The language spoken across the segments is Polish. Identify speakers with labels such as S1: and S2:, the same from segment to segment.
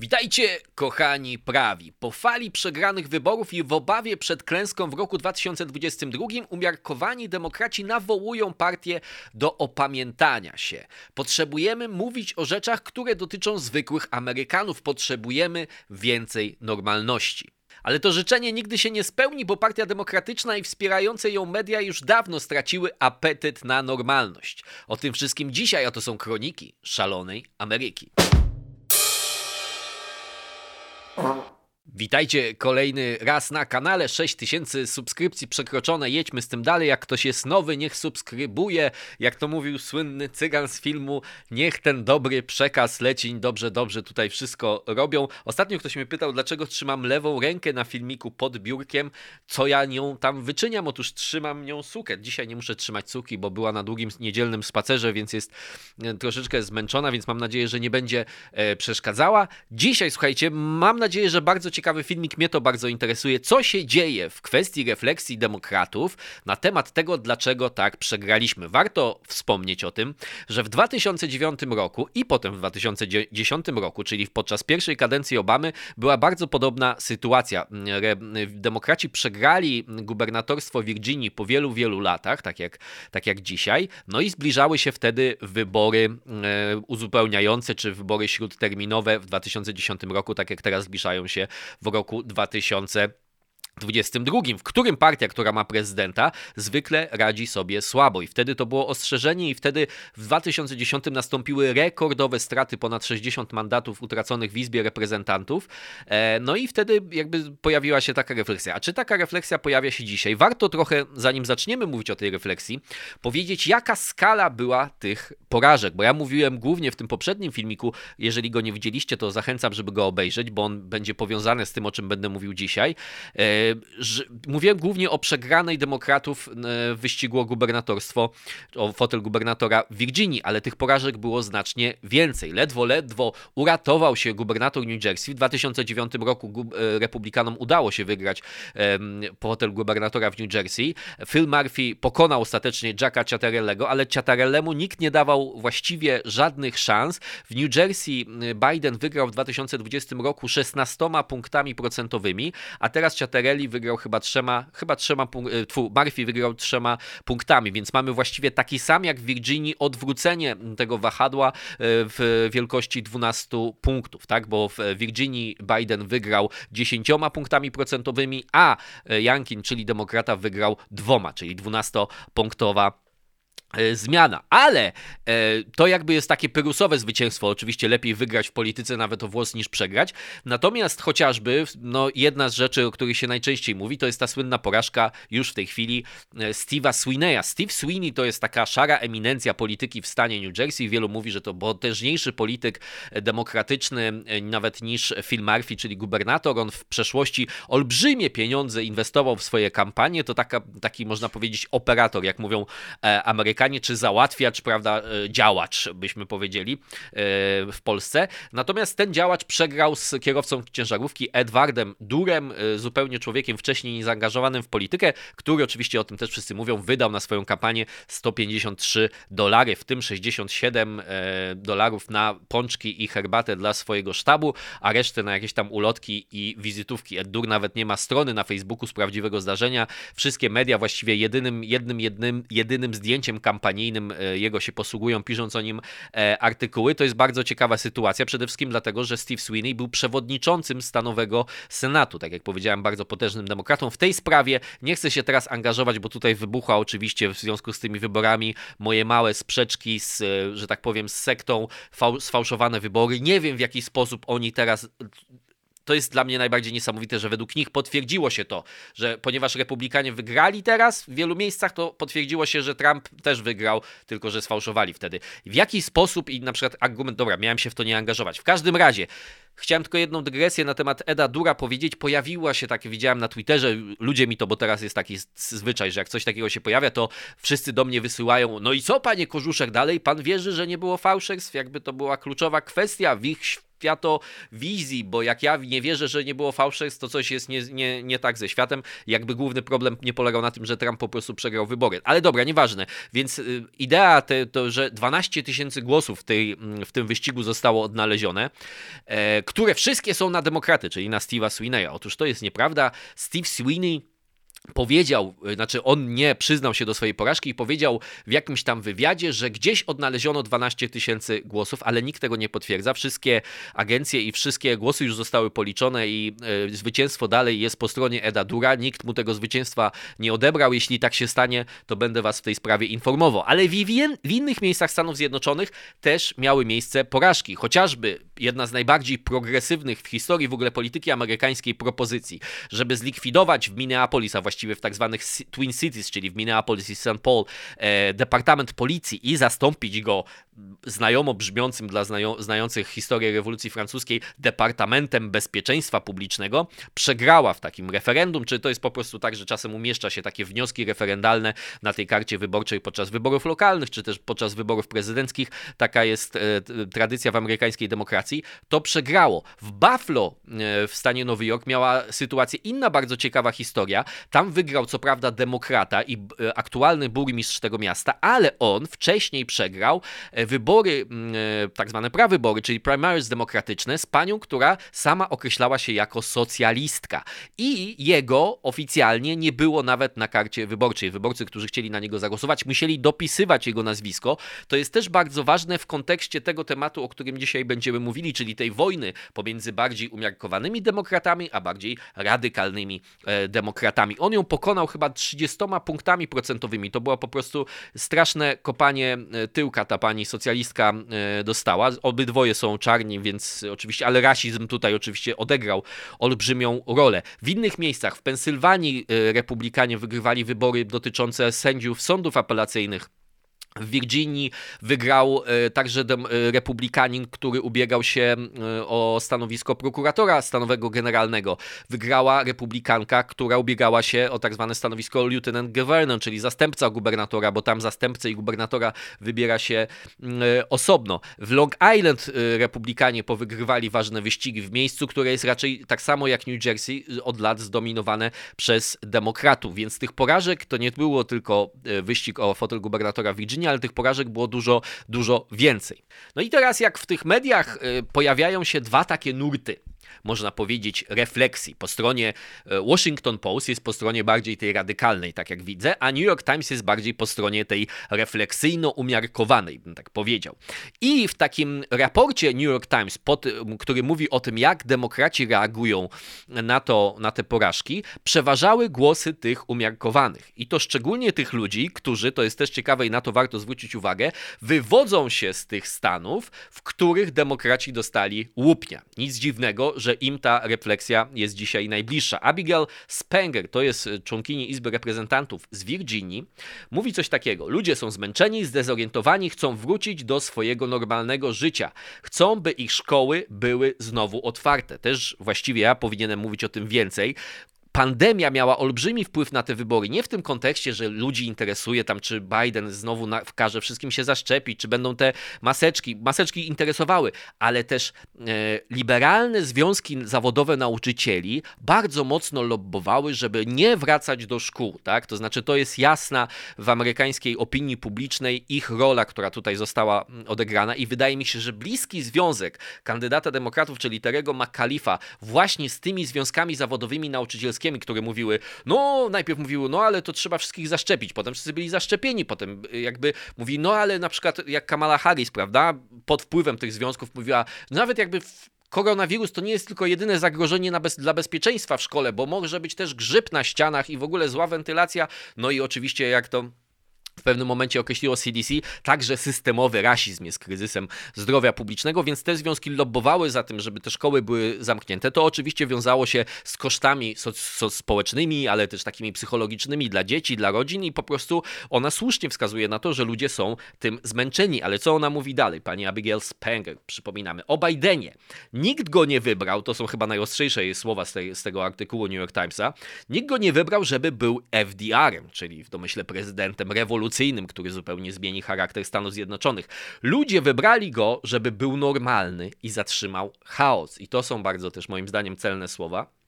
S1: Witajcie, kochani prawi. Po fali przegranych wyborów i w obawie przed klęską w roku 2022 umiarkowani demokraci nawołują partię do opamiętania się. Potrzebujemy mówić o rzeczach, które dotyczą zwykłych Amerykanów. Potrzebujemy więcej normalności. Ale to życzenie nigdy się nie spełni, bo Partia Demokratyczna i wspierające ją media już dawno straciły apetyt na normalność. O tym wszystkim dzisiaj, a to są kroniki szalonej Ameryki. Oh. Witajcie kolejny raz na kanale. 6000 subskrypcji przekroczone. Jedźmy z tym dalej. Jak ktoś jest nowy, niech subskrybuje. Jak to mówił słynny cygan z filmu, niech ten dobry przekaz leci. Dobrze, dobrze tutaj wszystko robią. Ostatnio ktoś mnie pytał, dlaczego trzymam lewą rękę na filmiku pod biurkiem, co ja nią tam wyczyniam. Otóż trzymam nią sukę. Dzisiaj nie muszę trzymać suki, bo była na długim niedzielnym spacerze, więc jest e, troszeczkę zmęczona, więc mam nadzieję, że nie będzie e, przeszkadzała. Dzisiaj, słuchajcie, mam nadzieję, że bardzo ciekawe ciekawy filmik, mnie to bardzo interesuje, co się dzieje w kwestii refleksji demokratów na temat tego, dlaczego tak przegraliśmy. Warto wspomnieć o tym, że w 2009 roku i potem w 2010 roku, czyli podczas pierwszej kadencji Obamy, była bardzo podobna sytuacja. Demokraci przegrali gubernatorstwo Virginii po wielu, wielu latach, tak jak, tak jak dzisiaj, no i zbliżały się wtedy wybory e, uzupełniające, czy wybory śródterminowe w 2010 roku, tak jak teraz zbliżają się w roku 2000. 22, w którym partia, która ma prezydenta, zwykle radzi sobie słabo. I wtedy to było ostrzeżenie, i wtedy w 2010 nastąpiły rekordowe straty, ponad 60 mandatów utraconych w Izbie Reprezentantów. E, no i wtedy jakby pojawiła się taka refleksja. A czy taka refleksja pojawia się dzisiaj? Warto trochę, zanim zaczniemy mówić o tej refleksji, powiedzieć, jaka skala była tych porażek. Bo ja mówiłem głównie w tym poprzednim filmiku, jeżeli go nie widzieliście, to zachęcam, żeby go obejrzeć, bo on będzie powiązany z tym, o czym będę mówił dzisiaj e, mówiłem głównie o przegranej demokratów e, w wyścigu o gubernatorstwo, o fotel gubernatora w Virginii, ale tych porażek było znacznie więcej. Ledwo, ledwo uratował się gubernator New Jersey. W 2009 roku e, republikanom udało się wygrać fotel gubernatora w New Jersey. Phil Murphy pokonał ostatecznie Jacka Ciattarellego, ale Ciattarellemu nikt nie dawał właściwie żadnych szans. W New Jersey Biden wygrał w 2020 roku 16 punktami procentowymi, a teraz Ciattarelli wygrał chyba trzema, chyba trzema, e, tfu, Murphy wygrał trzema punktami, więc mamy właściwie taki sam jak w Virginii odwrócenie tego wahadła e, w wielkości 12 punktów, tak, bo w Virginii Biden wygrał 10 punktami procentowymi, a Jankin, czyli demokrata, wygrał dwoma, czyli 12-punktowa E, zmiana, ale e, to jakby jest takie pyrusowe zwycięstwo. Oczywiście lepiej wygrać w polityce nawet o włos niż przegrać. Natomiast chociażby no, jedna z rzeczy, o której się najczęściej mówi, to jest ta słynna porażka już w tej chwili e, Steve'a Sweeneya. Steve Sweeney to jest taka szara eminencja polityki w stanie New Jersey. Wielu mówi, że to potężniejszy polityk demokratyczny nawet niż Phil Murphy, czyli gubernator. On w przeszłości olbrzymie pieniądze inwestował w swoje kampanie. To taka, taki można powiedzieć operator, jak mówią Amerykanie Amerykanie, czy załatwiacz, prawda, e, działacz, byśmy powiedzieli, e, w Polsce. Natomiast ten działacz przegrał z kierowcą ciężarówki Edwardem Durem, e, zupełnie człowiekiem wcześniej niezaangażowanym w politykę, który oczywiście o tym też wszyscy mówią, wydał na swoją kampanię 153 dolary, w tym 67 dolarów na pączki i herbatę dla swojego sztabu, a resztę na jakieś tam ulotki i wizytówki. Ed Dur nawet nie ma strony na Facebooku z prawdziwego zdarzenia. Wszystkie media właściwie jedynym, jednym, jednym, jedynym zdjęciem kampanijnym e, jego się posługują, pisząc o nim e, artykuły. To jest bardzo ciekawa sytuacja, przede wszystkim dlatego, że Steve Sweeney był przewodniczącym stanowego Senatu, tak jak powiedziałem, bardzo potężnym demokratą. W tej sprawie nie chcę się teraz angażować, bo tutaj wybuchła oczywiście w związku z tymi wyborami moje małe sprzeczki z, e, że tak powiem, z sektą, sfałszowane wybory. Nie wiem w jaki sposób oni teraz to jest dla mnie najbardziej niesamowite, że według nich potwierdziło się to, że ponieważ republikanie wygrali teraz w wielu miejscach, to potwierdziło się, że Trump też wygrał, tylko że sfałszowali wtedy. W jaki sposób i na przykład argument, dobra, miałem się w to nie angażować. W każdym razie, Chciałem tylko jedną dygresję na temat Eda Dura powiedzieć. Pojawiła się takie, widziałem na Twitterze, ludzie mi to, bo teraz jest taki zwyczaj, że jak coś takiego się pojawia, to wszyscy do mnie wysyłają, no i co panie Korzuszek dalej? Pan wierzy, że nie było fałszerstw? Jakby to była kluczowa kwestia w ich światowizji, bo jak ja nie wierzę, że nie było fałszerstw, to coś jest nie, nie, nie tak ze światem. Jakby główny problem nie polegał na tym, że Trump po prostu przegrał wybory. Ale dobra, nieważne. Więc y, idea te, to, że 12 tysięcy głosów w, tej, mm, w tym wyścigu zostało odnalezione, e, które wszystkie są na demokraty, czyli na Steve'a Sweeneya. Otóż to jest nieprawda. Steve Sweeney powiedział, y, znaczy on nie przyznał się do swojej porażki i powiedział w jakimś tam wywiadzie, że gdzieś odnaleziono 12 tysięcy głosów, ale nikt tego nie potwierdza. Wszystkie agencje i wszystkie głosy już zostały policzone i y, zwycięstwo dalej jest po stronie Eda Dura. Nikt mu tego zwycięstwa nie odebrał. Jeśli tak się stanie, to będę was w tej sprawie informował. Ale w, w innych miejscach Stanów Zjednoczonych też miały miejsce porażki. Chociażby jedna z najbardziej progresywnych w historii w ogóle polityki amerykańskiej propozycji, żeby zlikwidować w Minneapolis, a właściwie w tak zwanych Twin Cities, czyli w Minneapolis i St. Paul, e, Departament Policji i zastąpić go znajomo brzmiącym dla znających historię rewolucji francuskiej Departamentem Bezpieczeństwa Publicznego, przegrała w takim referendum, czy to jest po prostu tak, że czasem umieszcza się takie wnioski referendalne na tej karcie wyborczej podczas wyborów lokalnych, czy też podczas wyborów prezydenckich, taka jest e, tradycja w amerykańskiej demokracji, to przegrało. W Buffalo e, w stanie Nowy Jork miała sytuację inna bardzo ciekawa historia. Tam wygrał co prawda demokrata i e, aktualny burmistrz tego miasta, ale on wcześniej przegrał e, wybory, e, tak zwane prawybory, czyli primaries demokratyczne z panią, która sama określała się jako socjalistka. I jego oficjalnie nie było nawet na karcie wyborczej. Wyborcy, którzy chcieli na niego zagłosować, musieli dopisywać jego nazwisko. To jest też bardzo ważne w kontekście tego tematu, o którym dzisiaj będziemy mówili, czyli tej wojny pomiędzy bardziej umiarkowanymi demokratami, a bardziej radykalnymi demokratami. On ją pokonał chyba 30 punktami procentowymi. To było po prostu straszne kopanie e, tyłka ta pani socjalistka e, dostała. Obydwoje są czarni, więc oczywiście, ale rasizm tutaj oczywiście odegrał olbrzymią rolę. W innych miejscach, w Pensylwanii e, republikanie wygrywali wybory dotyczące sędziów sądów apelacyjnych. W Virginii wygrał e, także e, republikanin, który ubiegał się e, o stanowisko prokuratora stanowego generalnego. Wygrała republikanka, która ubiegała się o tak zwane stanowisko lieutenant governor, czyli zastępca gubernatora, bo tam zastępcę i gubernatora wybiera się osobno. W Long Island republikanie powygrywali ważne wyścigi w miejscu, które jest raczej tak samo jak New Jersey od lat zdominowane przez demokratów, więc tych porażek to nie było tylko wyścig o fotel gubernatora Virginii, ale tych porażek było dużo, dużo więcej. No i teraz jak w tych mediach y, pojawiają się dwa takie nurty, można powiedzieć, refleksji. Po stronie e, Washington Post jest po stronie bardziej tej radykalnej, tak jak widzę, a New York Times jest bardziej po stronie tej refleksyjno-umiarkowanej, bym tak powiedział. I w takim raporcie New York Times, pod, który mówi o tym, jak demokraci reagują na, to, na te porażki, przeważały głosy tych umiarkowanych. I to szczególnie tych ludzi, którzy, to jest też ciekawe i na to warto zwrócić uwagę, wywodzą się z tych stanów, w których demokraci dostali łupnia. Nic dziwnego, że im ta refleksja jest dzisiaj najbliższa. Abigail Spenger, to jest członkini Izby Reprezentantów z Virginii, mówi coś takiego. Ludzie są zmęczeni, zdezorientowani, chcą wrócić do swojego normalnego życia. Chcą, by ich szkoły były znowu otwarte. Też właściwie ja powinienem mówić o tym więcej pandemia miała olbrzymi wpływ na te wybory. Nie w tym kontekście, że ludzi interesuje tam, czy Biden znowu na, każe wszystkim się zaszczepić, czy będą te maseczki. Maseczki interesowały, ale też e, liberalne związki zawodowe nauczycieli bardzo mocno lobbowały, żeby nie wracać do szkół. Tak? To znaczy, to jest jasna w amerykańskiej opinii publicznej ich rola, która tutaj została mm, odegrana i wydaje mi się, że bliski związek kandydata demokratów, czyli Terego McCalifa właśnie z tymi związkami zawodowymi nauczycielskimi które mówiły, no najpierw mówiły, no ale to trzeba wszystkich zaszczepić, potem wszyscy byli zaszczepieni, potem jakby mówi, no ale na przykład jak Kamala Harris, prawda, pod wpływem tych związków mówiła, nawet jakby koronawirus to nie jest tylko jedyne zagrożenie bez, dla bezpieczeństwa w szkole, bo może być też grzyb na ścianach i w ogóle zła wentylacja. No i oczywiście, jak to w pewnym momencie określiło CDC, także systemowy rasizm jest kryzysem zdrowia publicznego, więc te związki lobbowały za tym, żeby te szkoły były zamknięte. To oczywiście wiązało się z kosztami so, so społecznymi, ale też takimi psychologicznymi dla dzieci, dla rodzin i po prostu ona słusznie wskazuje na to, że ludzie są tym zmęczeni. Ale co ona mówi dalej? Pani Abigail Spenger, przypominamy, o Bidenie. Nikt go nie wybrał, to są chyba najostrzejsze słowa z, z tego artykułu New York Timesa, nikt go nie wybrał, żeby był FDR-em, czyli w domyśle prezydentem rewolucji rewolucyjnym, który zupełnie zmieni charakter Stanów Zjednoczonych. Ludzie wybrali go, żeby był normalny i zatrzymał chaos. I to są bardzo też moim zdaniem celne słowa.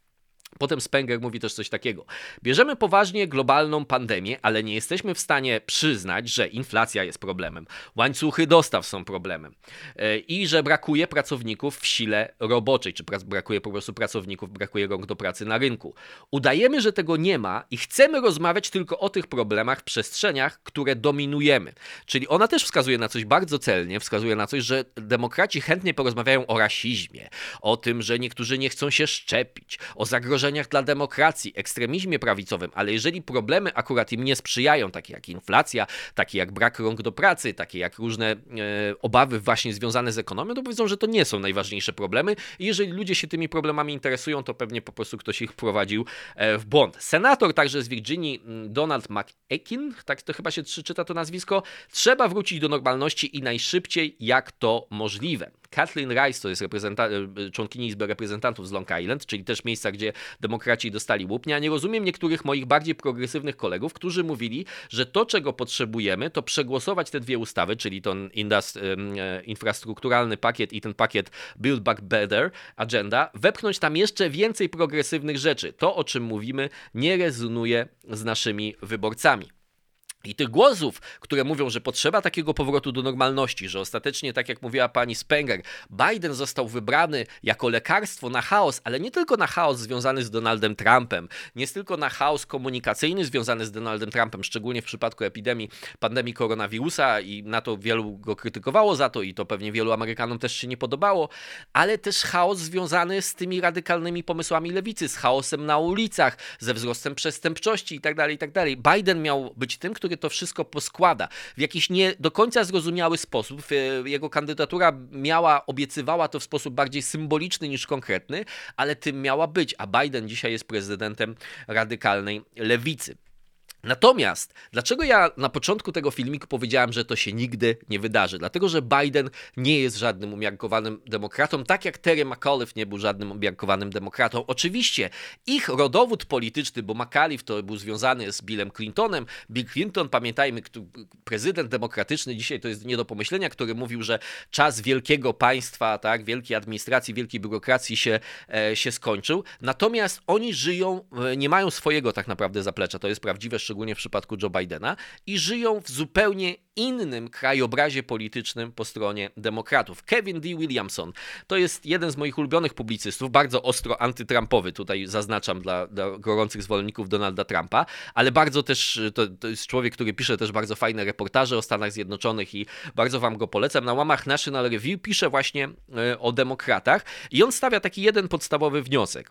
S1: Potem Spenger mówi też coś takiego. Bierzemy poważnie globalną pandemię, ale nie jesteśmy w stanie przyznać, że inflacja jest problemem, łańcuchy dostaw są problemem e, i że brakuje pracowników w sile roboczej, czy brakuje po prostu pracowników, brakuje rąk do pracy na rynku. Udajemy, że tego nie ma i chcemy rozmawiać tylko o tych problemach w przestrzeniach, które dominujemy. Czyli ona też wskazuje na coś bardzo celnie, wskazuje na coś, że demokraci chętnie porozmawiają o rasizmie, o tym, że niektórzy nie chcą się szczepić, o zagrożeniu zagrożeniach dla demokracji, ekstremizmie prawicowym, ale jeżeli problemy akurat im nie sprzyjają, takie jak inflacja, takie jak brak rąk do pracy, takie jak różne e, obawy właśnie związane z ekonomią, to powiedzą, że to nie są najważniejsze problemy i jeżeli ludzie się tymi problemami interesują, to pewnie po prostu ktoś ich wprowadził e, w błąd. Senator także z Virginii, mm, Donald McEkin, tak to chyba się czyta to nazwisko, trzeba wrócić do normalności i najszybciej jak to możliwe. Kathleen Rice to jest reprezenta- e, członkini Izby Reprezentantów z Long Island, czyli też miejsca, gdzie demokraci dostali łupnia. Nie rozumiem niektórych moich bardziej progresywnych kolegów, którzy mówili, że to, czego potrzebujemy, to przegłosować te dwie ustawy, czyli ten e, infrastrukturalny pakiet i ten pakiet Build Back Better agenda, wepchnąć tam jeszcze więcej progresywnych rzeczy. To, o czym mówimy, nie rezonuje z naszymi wyborcami. I tych głosów, które mówią, że potrzeba takiego powrotu do normalności, że ostatecznie, tak jak mówiła pani Spenger, Biden został wybrany jako lekarstwo na chaos, ale nie tylko na chaos związany z Donaldem Trumpem, nie tylko na chaos komunikacyjny związany z Donaldem Trumpem, szczególnie w przypadku epidemii, pandemii koronawirusa i na to wielu go krytykowało za to i to pewnie wielu Amerykanom też się nie podobało, ale też chaos związany z tymi radykalnymi pomysłami lewicy, z chaosem na ulicach, ze wzrostem przestępczości itd., tak itd. Tak Biden miał być tym, który który to wszystko poskłada w jakiś nie do końca zrozumiały sposób. Jego kandydatura miała, obiecywała to w sposób bardziej symboliczny niż konkretny, ale tym miała być, a Biden dzisiaj jest prezydentem radykalnej lewicy. Natomiast, dlaczego ja na początku tego filmiku powiedziałem, że to się nigdy nie wydarzy? Dlatego, że Biden nie jest żadnym umiarkowanym demokratą, tak jak Terry McAuliffe nie był żadnym umiarkowanym demokratą. Oczywiście ich rodowód polityczny, bo McAuliffe to był związany z Billem Clintonem. Bill Clinton, pamiętajmy, prezydent demokratyczny dzisiaj to jest nie do pomyślenia, który mówił, że czas wielkiego państwa, tak, wielkiej administracji, wielkiej biurokracji się, e, się skończył. Natomiast oni żyją, e, nie mają swojego tak naprawdę zaplecza. To jest prawdziwe, szczególnie w przypadku Joe Bidena, i żyją w zupełnie innym krajobrazie politycznym po stronie demokratów. Kevin D. Williamson to jest jeden z moich ulubionych publicystów, bardzo ostro antytrumpowy, tutaj zaznaczam dla, dla gorących zwolenników Donalda Trumpa, ale bardzo też, to, to, jest człowiek, który pisze też bardzo fajne reportaże o Stanach Zjednoczonych i bardzo wam go polecam. Na łamach National Review pisze właśnie e, o demokratach i on stawia taki jeden podstawowy wniosek.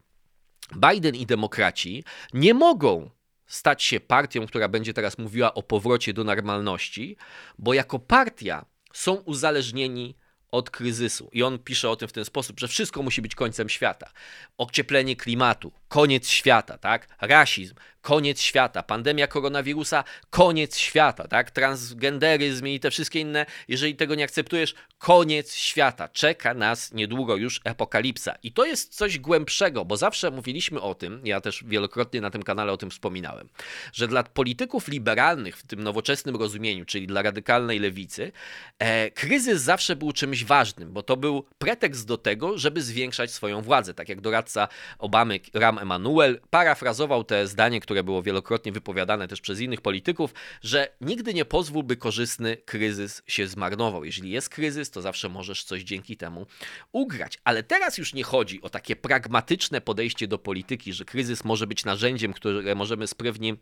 S1: Biden i demokraci nie mogą stać się partią, która będzie teraz mówiła o powrocie do normalności, bo jako partia są uzależnieni od kryzysu. I on pisze o tym w ten sposób, że wszystko musi być końcem świata. Ocieplenie klimatu, koniec świata, tak? Rasizm, koniec świata, pandemia koronawirusa, koniec świata, tak? Transgenderyzm i te wszystkie inne, jeżeli tego nie akceptujesz, koniec świata. Czeka nas niedługo już apokalipsa. I to jest coś głębszego, bo zawsze mówiliśmy o tym, ja też wielokrotnie na tym kanale o tym wspominałem, że dla polityków liberalnych w tym nowoczesnym rozumieniu, czyli dla radykalnej lewicy, e, kryzys zawsze był czymś ważnym, bo to był pretekst do tego, żeby zwiększać swoją władzę. Tak jak doradca Obamy, Ram Emanuel, parafrazował te zdanie, które było wielokrotnie wypowiadane też przez innych polityków, że nigdy nie pozwól, by korzystny kryzys się zmarnował. Jeżeli jest kryzys, to zawsze możesz coś dzięki temu ugrać. Ale teraz już nie chodzi o takie pragmatyczne podejście do polityki, że kryzys może być narzędziem, które możemy sprawnie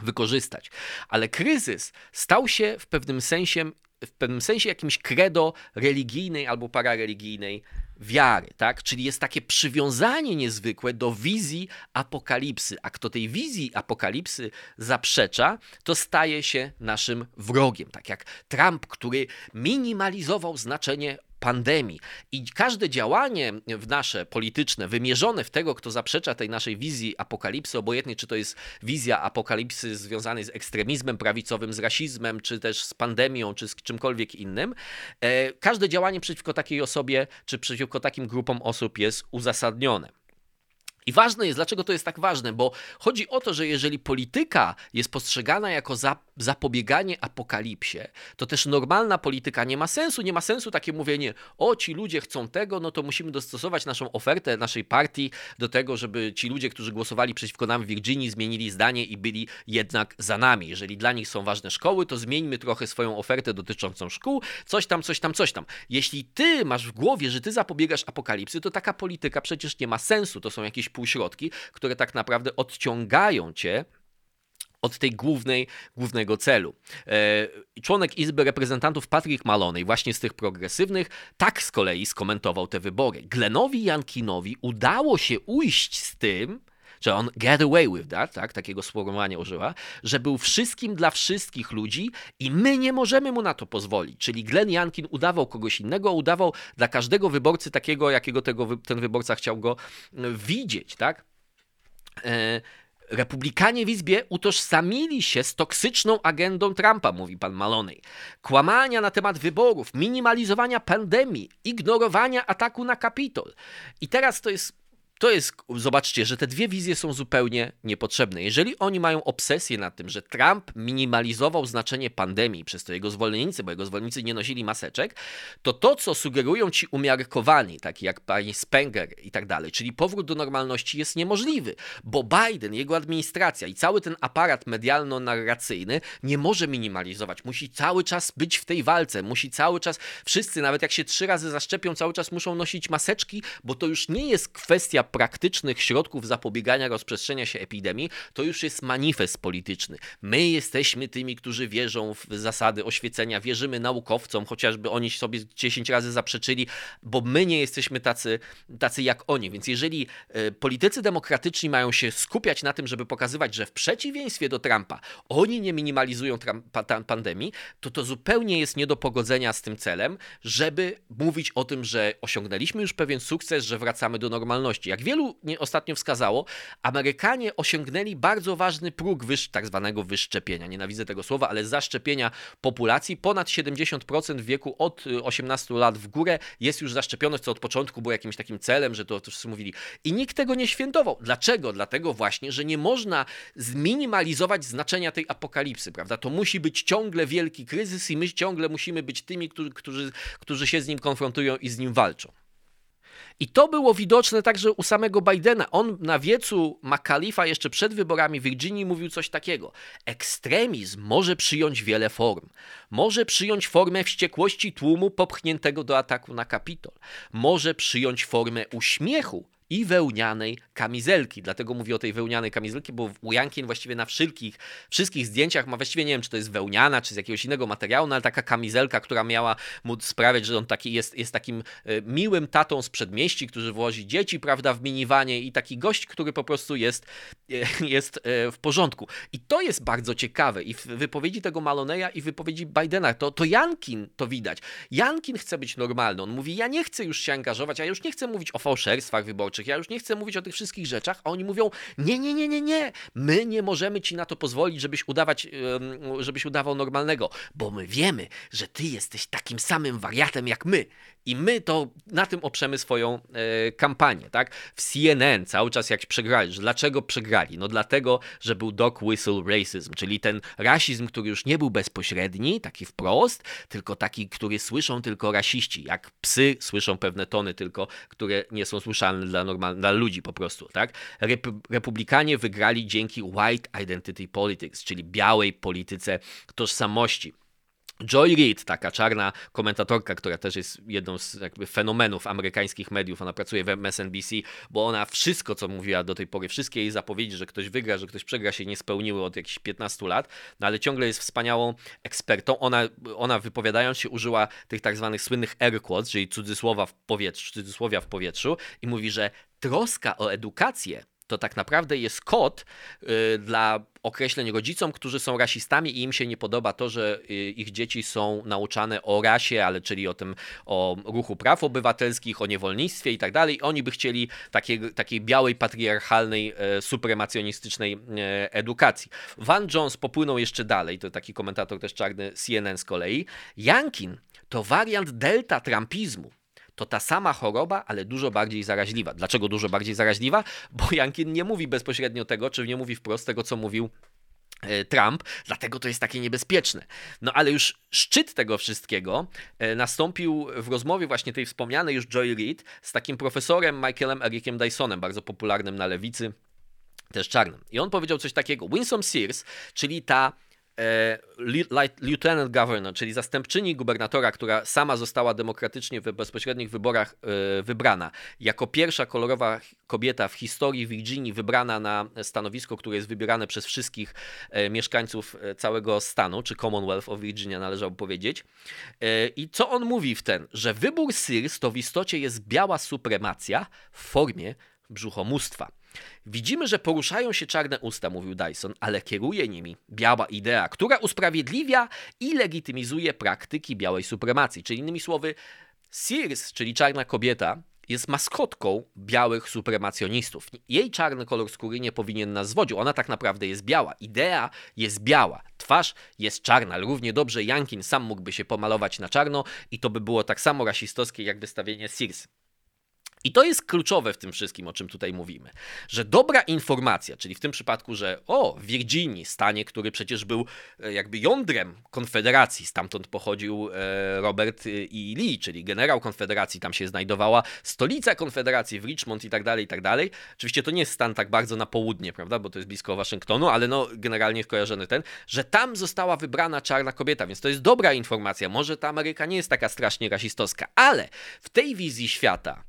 S1: wykorzystać. Ale kryzys stał się w pewnym sensie w pewnym sensie jakimś credo religijnej albo parareligijnej wiary, tak? Czyli jest takie przywiązanie niezwykłe do wizji apokalipsy, a kto tej wizji apokalipsy zaprzecza, to staje się naszym wrogiem. Tak jak Trump, który minimalizował znaczenie pandemii. I każde działanie w nasze polityczne, wymierzone w tego, kto zaprzecza tej naszej wizji apokalipsy, obojętnie czy to jest wizja apokalipsy związanej z ekstremizmem prawicowym, z rasizmem, czy też z pandemią, czy z czymkolwiek innym, e, każde działanie przeciwko takiej osobie, czy przeciwko takim grupom osób jest uzasadnione. I ważne jest, dlaczego to jest tak ważne, bo chodzi o to, że jeżeli polityka jest postrzegana jako za zapobieganie apokalipsie, to też normalna polityka nie ma sensu. Nie ma sensu takie mówienie, o ci ludzie chcą tego, no to musimy dostosować naszą ofertę naszej partii do tego, żeby ci ludzie, którzy głosowali przeciwko nam w Virginii, zmienili zdanie i byli jednak za nami. Jeżeli dla nich są ważne szkoły, to zmieńmy trochę swoją ofertę dotyczącą szkół, coś tam, coś tam, coś tam. Jeśli ty masz w głowie, że ty zapobiegasz apokalipsy, to taka polityka przecież nie ma sensu. To są jakieś półśrodki, które tak naprawdę odciągają cię od tej głównej, głównego celu. E, członek Izby Reprezentantów Patrick Maloney, właśnie z tych progresywnych, tak z kolei skomentował te wybory. Glenowi Jankinowi udało się ujść z tym, że on get away with that, tak, takiego sformułowania użyła, że był wszystkim dla wszystkich ludzi i my nie możemy mu na to pozwolić. Czyli Glenn Jankin udawał kogoś innego, udawał dla każdego wyborcy takiego, jakiego tego, ten wyborca chciał go widzieć, tak. E, Republikanie w Izbie utożsamili się z toksyczną agendą Trumpa, mówi pan Maloney. Kłamania na temat wyborów, minimalizowania pandemii, ignorowania ataku na Kapitol. I teraz to jest to jest, zobaczcie, że te dwie wizje są zupełnie niepotrzebne. Jeżeli oni mają obsesję nad tym, że Trump minimalizował znaczenie pandemii, przez to jego zwolennicy, bo jego zwolennicy nie nosili maseczek, to to, co sugerują ci umiarkowani, taki jak pani Spenger i tak dalej, czyli powrót do normalności jest niemożliwy, bo Biden, jego administracja i cały ten aparat medialno-narracyjny nie może minimalizować, musi cały czas być w tej walce, musi cały czas, wszyscy, nawet jak się trzy razy zaszczepią, cały czas muszą nosić maseczki, bo to już nie jest kwestia praktycznych środków zapobiegania rozprzestrzenia się epidemii, to już jest manifest polityczny. My jesteśmy tymi, którzy wierzą w zasady oświecenia, wierzymy naukowcom, chociażby oni sobie 10 razy zaprzeczyli, bo my nie jesteśmy tacy, tacy jak oni. Więc jeżeli e, politycy demokratyczni mają się skupiać na tym, żeby pokazywać, że w przeciwieństwie do Trumpa oni nie minimalizują pandemii, to to zupełnie jest nie do pogodzenia z tym celem, żeby mówić o tym, że osiągnęliśmy już pewien sukces, że wracamy do normalności. Jak wielu ostatnio wskazało, Amerykanie osiągnęli bardzo ważny próg wyż, tak zwanego wyszczepienia. Nienawidzę tego słowa, ale zaszczepienia populacji. Ponad 70% w wieku od 18 y, lat w górę jest już zaszczepione, co od początku było jakimś takim celem, że to, to wszyscy mówili. I nikt tego nie świętował. Dlaczego? Dlatego właśnie, że nie można zminimalizować znaczenia tej apokalipsy, prawda? To musi być ciągle wielki kryzys i my ciągle musimy być tymi, którzy, którzy, którzy się z nim konfrontują i z nim walczą. I to było widoczne także u samego Bidena. On na wiecu McAuliffa jeszcze przed wyborami w Virginii mówił coś takiego. Ekstremizm może przyjąć wiele form. Może przyjąć formę wściekłości tłumu popchniętego do ataku na Kapitol. Może przyjąć formę uśmiechu i wełnianej kamizelki. Dlatego mówię o tej wełnianej kamizelki, bo u Jankin właściwie na wszystkich, wszystkich zdjęciach ma właściwie nie wiem, czy to jest wełniana, czy z jakiegoś innego materiału, no ale taka kamizelka, która miała mu sprawiać, że on taki jest, jest takim e, miłym tatą z przedmieści, który wozi dzieci, prawda, w miniwanie i taki gość, który po prostu jest, e, jest e, w porządku. I to jest bardzo ciekawe i w wypowiedzi tego Maloneya i w wypowiedzi Bidena, to, to Jankin to widać. Jankin chce być normalny. On mówi, ja nie chcę już się angażować, ja już nie chcę mówić o fałszerstwach wyborczych, ja już nie chcę mówić o tych wszystkich rzeczach, a oni mówią: Nie, nie, nie, nie, nie. My nie możemy ci na to pozwolić, żebyś udawać, żebyś udawał normalnego, bo my wiemy, że ty jesteś takim samym wariatem jak my. I my to na tym oprzemy swoją e, kampanię, tak? W CNN cały czas jak przegrali. Dlaczego przegrali? No dlatego, że był dog whistle racism, czyli ten rasizm, który już nie był bezpośredni, taki wprost, tylko taki, który słyszą tylko rasiści, jak psy słyszą pewne tony tylko, które nie są słyszalne dla, normal, dla ludzi po prostu, tak? Rep Republikanie wygrali dzięki white identity politics, czyli białej polityce tożsamości. Joy Reid, taka czarna komentatorka, która też jest jedną z jakby fenomenów amerykańskich mediów, ona pracuje w MSNBC, bo ona wszystko, co mówiła do tej pory, wszystkie jej zapowiedzi, że ktoś wygra, że ktoś przegra się nie spełniły od jakichś 15 lat, no ale ciągle jest wspaniałą ekspertą. Ona, ona wypowiadając się użyła tych tak zwanych słynnych air quotes, czyli cudzysłowa w powietrzu, cudzysłowia w powietrzu i mówi, że troska o edukację to tak naprawdę jest kod y, dla określeń rodzicom, którzy są rasistami i im się nie podoba to, że y, ich dzieci są nauczane o rasie, ale czyli o tym, o ruchu praw obywatelskich, o niewolnictwie i tak dalej. Oni by chcieli takiej, takiej białej, patriarchalnej, e, supremacjonistycznej e, edukacji. Van Jones popłynął jeszcze dalej, to taki komentator też czarny CNN z kolei. Jankin to wariant delta trumpizmu to ta sama choroba, ale dużo bardziej zaraźliwa. Dlaczego dużo bardziej zaraźliwa? Bo Jankin nie mówi bezpośrednio tego, czy nie mówi wprost tego, co mówił E, Trump, dlatego to jest takie niebezpieczne. No ale już szczyt tego wszystkiego e, nastąpił w rozmowie właśnie tej wspomnianej już Joy Reid z takim profesorem Michaelem Ericiem Dysonem, bardzo popularnym na lewicy, też czarnym. I on powiedział coś takiego: Winsome Sears, czyli ta lieutenant governor, czyli zastępczyni gubernatora, która sama została demokratycznie w bezpośrednich wyborach e, wybrana, jako pierwsza kolorowa kobieta w historii Virginii wybrana na stanowisko, które jest wybierane przez wszystkich e, mieszkańców całego stanu, czy Commonwealth of Virginia należało powiedzieć. I co on mówi w ten, że wybór Sears to w istocie jest biała supremacja w formie brzuchomóstwa. Widzimy, że poruszają się czarne usta, mówił Dyson, ale kieruje nimi biała idea, która usprawiedliwia i legitymizuje praktyki białej supremacji. Czyli innymi słowy, Sears, czyli czarna kobieta, jest maskotką białych supremacjonistów. Jej czarny kolor skóry nie powinien nas zwodzić. Ona tak naprawdę jest biała. Idea jest biała. Twarz jest czarna. Równie dobrze Jankin sam mógłby się pomalować na czarno i to by było tak samo rasistowskie jak wystawienie Sears. I to jest kluczowe w tym wszystkim, o czym tutaj mówimy, że dobra informacja, czyli w tym przypadku, że o, w Virginii, stanie, który przecież był e, jakby jądrem Konfederacji, stamtąd pochodził e, Robert E. Lee, czyli generał Konfederacji, tam się znajdowała stolica Konfederacji w Richmond i tak dalej, i tak dalej. Oczywiście to nie jest stan tak bardzo na południe, prawda, bo to jest blisko Waszyngtonu, ale no generalnie kojarzony ten, że tam została wybrana czarna kobieta, więc to jest dobra informacja. Może ta Ameryka nie jest taka strasznie rasistowska, ale w tej wizji świata,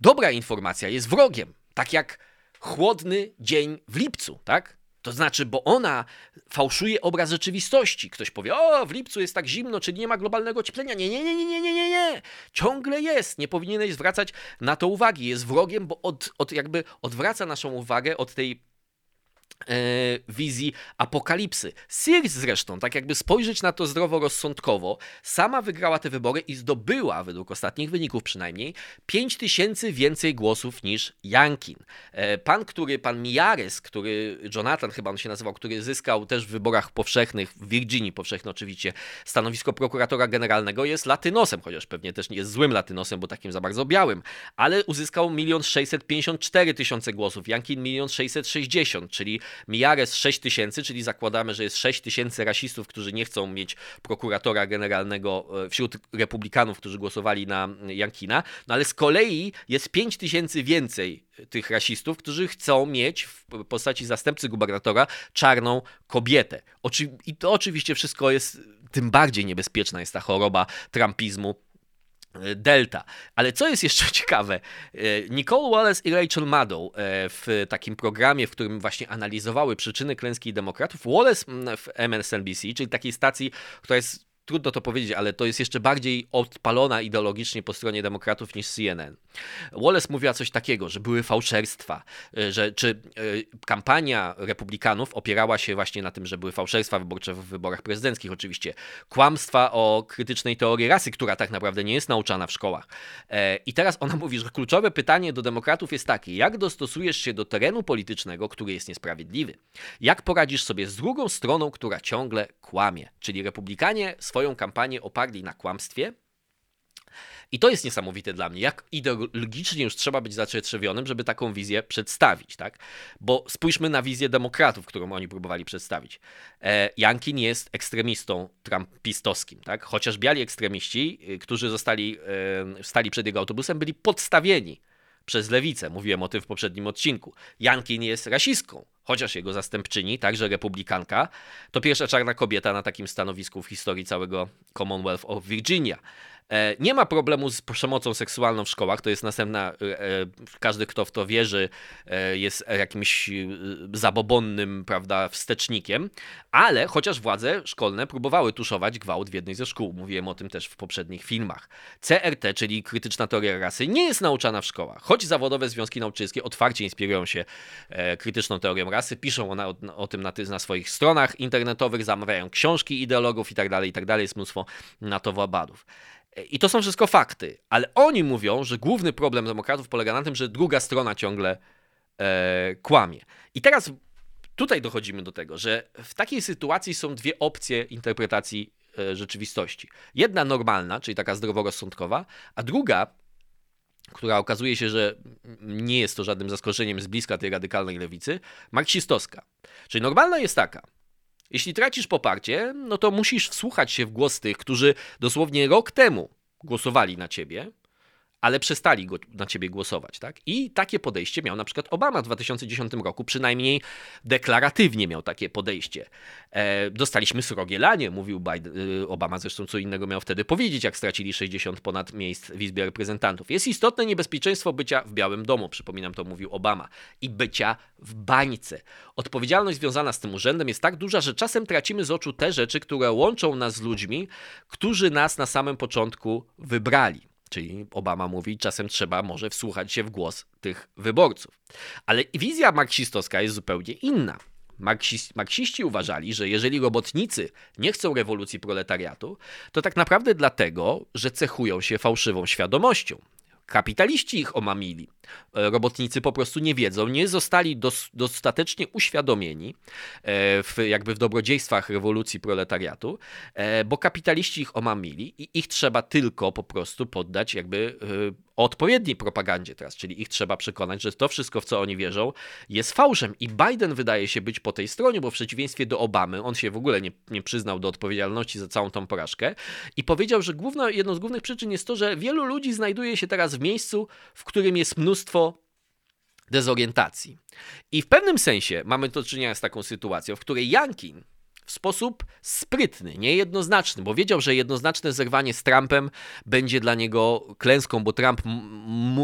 S1: dobra informacja jest wrogiem, tak jak chłodny dzień w lipcu, tak? To znaczy, bo ona fałszuje obraz rzeczywistości. Ktoś powie, o, w lipcu jest tak zimno, czyli nie ma globalnego ocieplenia. Nie, nie, nie, nie, nie, nie, nie, nie. Ciągle jest. Nie powinieneś zwracać na to uwagi. Jest wrogiem, bo od, od jakby odwraca naszą uwagę od tej wizji apokalipsy. Sears zresztą, tak jakby spojrzeć na to zdroworozsądkowo, sama wygrała te wybory i zdobyła, według ostatnich wyników przynajmniej, 5 tysięcy więcej głosów niż Jankin. E, pan, który, pan Miares, który, Jonathan chyba on się nazywał, który zyskał też w wyborach powszechnych, w Virginii powszechno oczywiście, stanowisko prokuratora generalnego, jest latynosem, chociaż pewnie też nie jest złym latynosem, bo takim za bardzo białym, ale uzyskał 1 654 tysiące głosów, Jankin 1 660, czyli Mijares 6 tysięcy, czyli zakładamy, że jest 6 tysięcy rasistów, którzy nie chcą mieć prokuratora generalnego e, wśród republikanów, którzy głosowali na Jankina, no ale z kolei jest 5 tysięcy więcej tych rasistów, którzy chcą mieć w postaci zastępcy gubernatora czarną kobietę. I to oczywiście wszystko jest, tym bardziej niebezpieczna jest ta choroba trumpizmu, Delta. Ale co jest jeszcze ciekawe, e, Nicole Wallace i Rachel Maddow e, w takim programie, w którym właśnie analizowały przyczyny klęski demokratów, Wallace w MSNBC, czyli takiej stacji, która jest trudno to powiedzieć, ale to jest jeszcze bardziej odpalona ideologicznie po stronie demokratów niż CNN. Wallace mówiła coś takiego, że były fałszerstwa, e, że czy e, kampania republikanów opierała się właśnie na tym, że były fałszerstwa wyborcze w wyborach prezydenckich oczywiście, kłamstwa o krytycznej teorii rasy, która tak naprawdę nie jest nauczana w szkołach. E, I teraz ona mówi, że kluczowe pytanie do demokratów jest takie, jak dostosujesz się do terenu politycznego, który jest niesprawiedliwy? Jak poradzisz sobie z drugą stroną, która ciągle kłamie? Czyli republikanie swoją kampanię oparli na kłamstwie. I to jest niesamowite dla mnie, jak ideologicznie już trzeba być zacietrzewionym, żeby taką wizję przedstawić, tak? Bo spójrzmy na wizję demokratów, którą oni próbowali przedstawić. E, Jankin jest ekstremistą trumpistowskim, tak? Chociaż biali ekstremiści, y, którzy zostali, e, stali przed jego autobusem, byli podstawieni przez lewicę. Mówiłem o tym w poprzednim odcinku. Jankin jest rasistką, chociaż jego zastępczyni, także republikanka, to pierwsza czarna kobieta na takim stanowisku w historii całego Commonwealth of Virginia. E, nie ma problemu z przemocą seksualną w szkołach, to jest następna, e, e, każdy kto w to wierzy jest jakimś zabobonnym, prawda, wstecznikiem, ale chociaż władze szkolne próbowały tuszować gwałt w jednej ze szkół, mówiłem o tym też w poprzednich filmach. CRT, czyli krytyczna teoria rasy, nie jest nauczana w szkołach, choć zawodowe związki nauczycielskie otwarcie inspirują się krytyczną teorią rasy, piszą o, o, o tym na, na, swoich stronach internetowych, zamawiają książki ideologów i tak dalej, i tak jest mnóstwo na to wabadów. I to są wszystko fakty, ale oni mówią, że główny problem demokratów polega na tym, że druga strona ciągle e, kłamie. I teraz tutaj dochodzimy do tego, że w takiej sytuacji są dwie opcje interpretacji e, rzeczywistości. Jedna normalna, czyli taka zdroworozsądkowa, a druga, która okazuje się, że nie jest to żadnym zaskoczeniem z bliska tej radykalnej lewicy, marksistowska. Czyli normalna jest taka. Jeśli tracisz poparcie, no to musisz wsłuchać się w głos tych, którzy dosłownie rok temu głosowali na ciebie, ale przestali go, na ciebie głosować. Tak? I takie podejście miał na przykład Obama w 2010 roku, przynajmniej deklaratywnie miał takie podejście. E, dostaliśmy srogie lanie, mówił Biden, e, Obama, zresztą co innego miał wtedy powiedzieć, jak stracili 60 ponad miejsc w Izbie Reprezentantów. Jest istotne niebezpieczeństwo bycia w Białym Domu, przypominam, to mówił Obama, i bycia w bańce. Odpowiedzialność związana z tym urzędem jest tak duża, że czasem tracimy z oczu te rzeczy, które łączą nas z ludźmi, którzy nas na samym początku wybrali. Czyli Obama mówi, czasem trzeba może wsłuchać się w głos tych wyborców. Ale wizja marksistowska jest zupełnie inna. marksiści uważali, że jeżeli robotnicy nie chcą rewolucji proletariatu, to tak naprawdę dlatego, że cechują się fałszywą świadomością. Kapitaliści ich omamili. E, robotnicy po prostu nie wiedzą, nie zostali dos, dostatecznie uświadomieni e, w, jakby w dobrodziejstwach rewolucji proletariatu, e, bo kapitaliści ich omamili i ich trzeba tylko po prostu poddać jakby odpowiedniej propagandzie teraz, czyli ich trzeba przekonać, że to wszystko, w co oni wierzą, jest fałszem. I Biden wydaje się być po tej stronie, bo w przeciwieństwie do Obamy, on się w ogóle nie, nie przyznał do odpowiedzialności za całą tą porażkę i powiedział, że główna, jedną z głównych przyczyn jest to, że wielu ludzi znajduje się teraz w miejscu, w którym jest mnóstwo dezorientacji. I w pewnym sensie mamy do czynienia z taką sytuacją, w której Jankin w sposób sprytny, niejednoznaczny, bo wiedział, że jednoznaczne zerwanie z Trumpem będzie dla niego klęską, bo Trump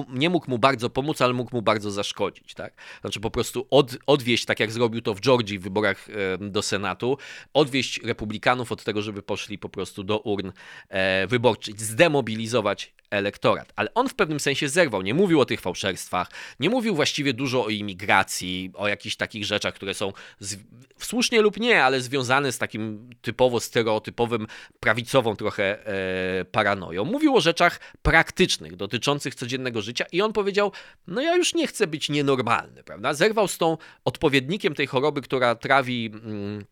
S1: nie mógł mu bardzo pomóc, ale mógł mu bardzo zaszkodzić. Tak? Znaczy po prostu od, odwieść, tak jak zrobił to w Georgii w wyborach e, do Senatu, odwieść republikanów od tego, żeby poszli po prostu do urn e, wyborczych, zdemobilizować elektorat. Ale on w pewnym sensie zerwał, nie mówił o tych fałszerstwach, nie mówił właściwie dużo o imigracji, o jakichś takich rzeczach, które są z, słusznie lub nie, ale związane z takim typowo stereotypowym, prawicową trochę e, paranoją. Mówił o rzeczach praktycznych, dotyczących codziennego życia i on powiedział, no ja już nie chcę być nienormalny, prawda? Zerwał z tą odpowiednikiem tej choroby, która trawi... Mm,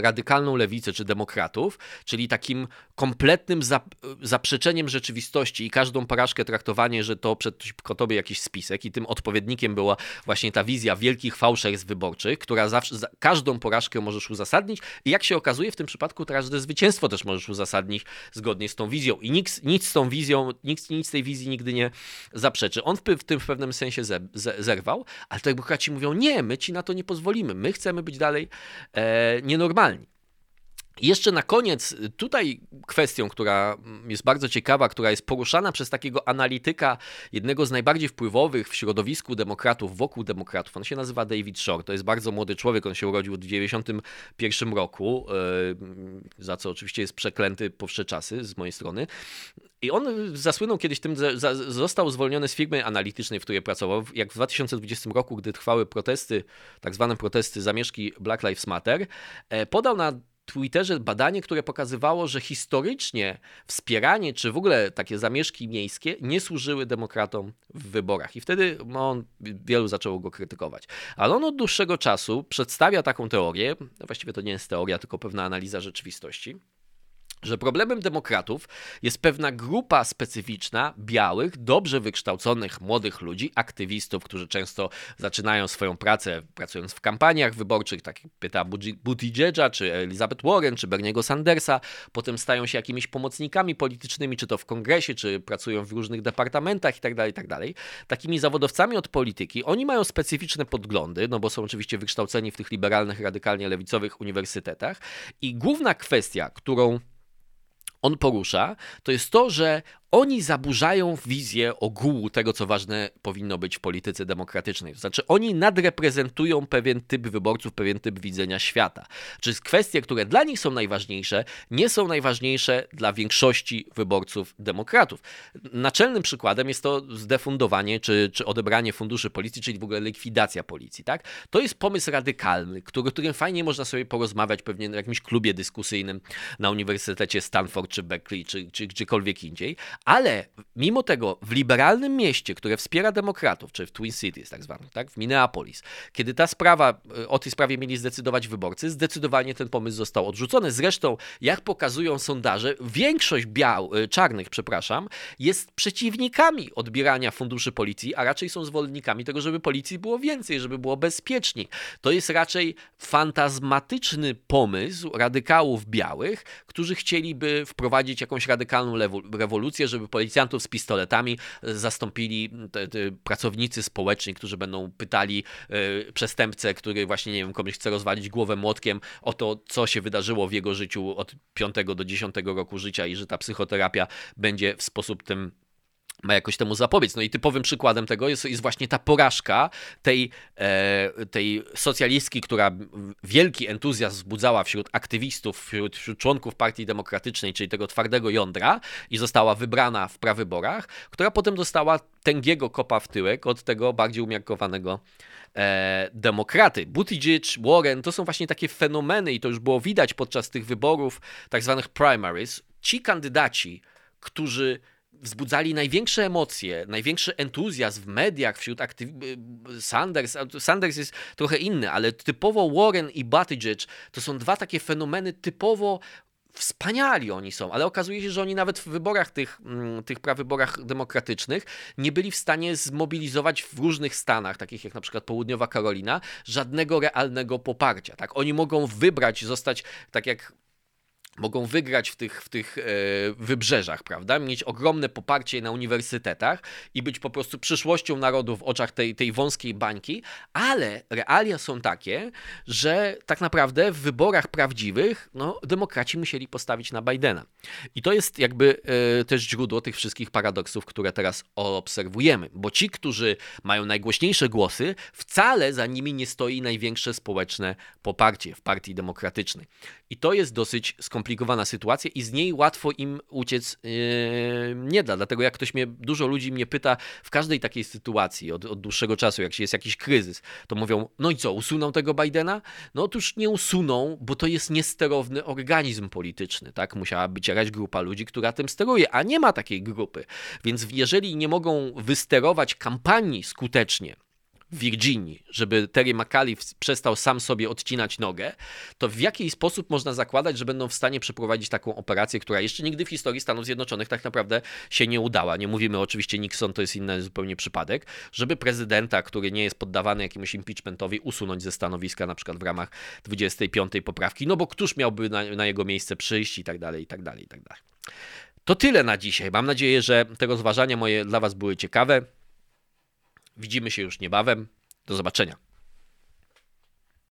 S1: radykalną lewicę czy demokratów, czyli takim kompletnym zaprzeczeniem rzeczywistości i każdą porażkę traktowanie, że to przeciwko tobie jakiś spisek i tym odpowiednikiem była właśnie ta wizja wielkich fałszerstw wyborczych, która zawsze, każdą porażkę możesz uzasadnić i jak się okazuje w tym przypadku każde zwycięstwo też możesz uzasadnić zgodnie z tą wizją i nic, nic z tą wizją, nic, nic tej wizji nigdy nie zaprzeczy. On w, w tym w pewnym sensie ze, ze, zerwał, ale to demokraci mówią, nie, my ci na to nie pozwolimy, my chcemy być dalej e, nienormalni. Jeszcze na koniec, tutaj kwestią, która jest bardzo ciekawa, która jest poruszana przez takiego analityka, jednego z najbardziej wpływowych w środowisku demokratów, wokół demokratów. On się nazywa David Shore. To jest bardzo młody człowiek, on się urodził w 1991 roku, e, za co oczywiście jest przeklęty po czasy z mojej strony. I on zasłynął kiedyś tym, że został zwolniony z firmy analitycznej, w której pracował. Jak w 2020 roku, gdy trwały protesty, tak zwane protesty zamieszki Black Lives Matter, e, podał na Twitterze badanie, które pokazywało, że historycznie wspieranie, czy w ogóle takie zamieszki miejskie nie służyły demokratom w wyborach. I wtedy no, on, wielu zaczęło go krytykować. Ale on od dłuższego czasu przedstawia taką teorię, właściwie to nie jest teoria, tylko pewna analiza rzeczywistości, że problemem demokratów jest pewna grupa specyficzna białych, dobrze wykształconych młodych ludzi, aktywistów, którzy często zaczynają swoją pracę pracując w kampaniach wyborczych, tak jak pyta Buttigiega, czy Elizabeth Warren, czy Berniego Sandersa, potem stają się jakimiś pomocnikami politycznymi, czy to w kongresie, czy pracują w różnych departamentach itd., tak itd. Tak Takimi zawodowcami od polityki, oni mają specyficzne podglądy, no bo są oczywiście wykształceni w tych liberalnych, radykalnie lewicowych uniwersytetach i główna kwestia, którą on porusza, to jest to, że oni zaburzają wizję ogółu tego, co ważne powinno być w polityce demokratycznej. To znaczy, oni nadreprezentują pewien typ wyborców, pewien typ widzenia świata. Czy kwestie, które dla nich są najważniejsze, nie są najważniejsze dla większości wyborców demokratów. Naczelnym przykładem jest to zdefundowanie czy, czy odebranie funduszy policji, czyli w ogóle likwidacja policji. Tak? To jest pomysł radykalny, który, którym fajnie można sobie porozmawiać pewnie w jakimś klubie dyskusyjnym na Uniwersytecie Stanford czy Berkeley, czy, czy gdziekolwiek indziej, Ale mimo tego w liberalnym mieście, które wspiera demokratów, czy w Twin Cities tak zwanym, tak, w Minneapolis, kiedy ta sprawa, o tej sprawie mieli zdecydować wyborcy, zdecydowanie ten pomysł został odrzucony. Zresztą, jak pokazują sondaże, większość biał, y, czarnych, przepraszam, jest przeciwnikami odbierania funduszy policji, a raczej są zwolennikami tego, żeby policji było więcej, żeby było bezpieczniej. To jest raczej fantazmatyczny pomysł radykałów białych, którzy chcieliby wprowadzić jakąś radykalną rewolucję, żeby policjantów z pistoletami zastąpili te, te pracownicy społeczni, którzy będą pytali y, przestępcę, który właśnie, nie wiem, komuś chce rozwalić głowę młotkiem o to, co się wydarzyło w jego życiu od 5 do 10 roku życia i że ta psychoterapia będzie w sposób tym ma jakoś temu zapobiec. No i typowym przykładem tego jest, jest właśnie ta porażka tej, e, tej socjalistki, która wielki entuzjazm wzbudzała wśród aktywistów, wśród, wśród, członków Partii Demokratycznej, czyli tego twardego jądra i została wybrana w prawyborach, która potem dostała tęgiego kopa w tyłek od tego bardziej umiarkowanego e, demokraty. Buttigieg, Warren to są właśnie takie fenomeny i to już było widać podczas tych wyborów, tak zwanych primaries. Ci kandydaci, którzy wzbudzali największe emocje, największy entuzjazm w mediach wśród aktywistów. Sanders, Sanders jest trochę inny, ale typowo Warren i Buttigieg to są dwa takie fenomeny typowo wspaniali oni są, ale okazuje się, że oni nawet w wyborach tych, mm, tych prawyborach demokratycznych nie byli w stanie zmobilizować w różnych stanach, takich jak na przykład Południowa Karolina, żadnego realnego poparcia. Tak? Oni mogą wybrać, zostać, tak jak mogą wygrać w tych, w tych e, wybrzeżach, prawda? Mieć ogromne poparcie na uniwersytetach i być po prostu przyszłością narodu w oczach tej, tej wąskiej bańki, ale realia są takie, że tak naprawdę w wyborach prawdziwych no, demokraci musieli postawić na Bidena. I to jest jakby e, też źródło tych wszystkich paradoksów, które teraz obserwujemy, bo ci, którzy mają najgłośniejsze głosy, wcale za nimi nie stoi największe społeczne poparcie w partii demokratycznej. I to jest dosyć skomplikowana sytuacja i z niej łatwo im uciec yy, nie da. Dlatego jak ktoś mnie, dużo ludzi mnie pyta w każdej takiej sytuacji od, od dłuższego czasu, jak jest jakiś kryzys, to mówią, no i co, usuną tego Bidena? No otóż nie usuną, bo to jest niesterowny organizm polityczny, tak? Musiała być jakaś grupa ludzi, która tym steruje, a nie ma takiej grupy. Więc jeżeli nie mogą wysterować kampanii skutecznie, w Virginii, żeby Terry McAuliffe przestał sam sobie odcinać nogę, to w jaki sposób można zakładać, że będą w stanie przeprowadzić taką operację, która jeszcze nigdy w historii Stanów Zjednoczonych tak naprawdę się nie udała. Nie mówimy oczywiście Nixon, to jest inny zupełnie przypadek, żeby prezydenta, który nie jest poddawany jakiemuś impeachmentowi, usunąć ze stanowiska na przykład w ramach 25 poprawki, no bo któż miałby na, na jego miejsce przyjść i tak dalej, i tak dalej, i tak dalej. To tyle na dzisiaj. Mam nadzieję, że te rozważania moje dla Was były ciekawe. Widzimy się już niebawem. Do zobaczenia.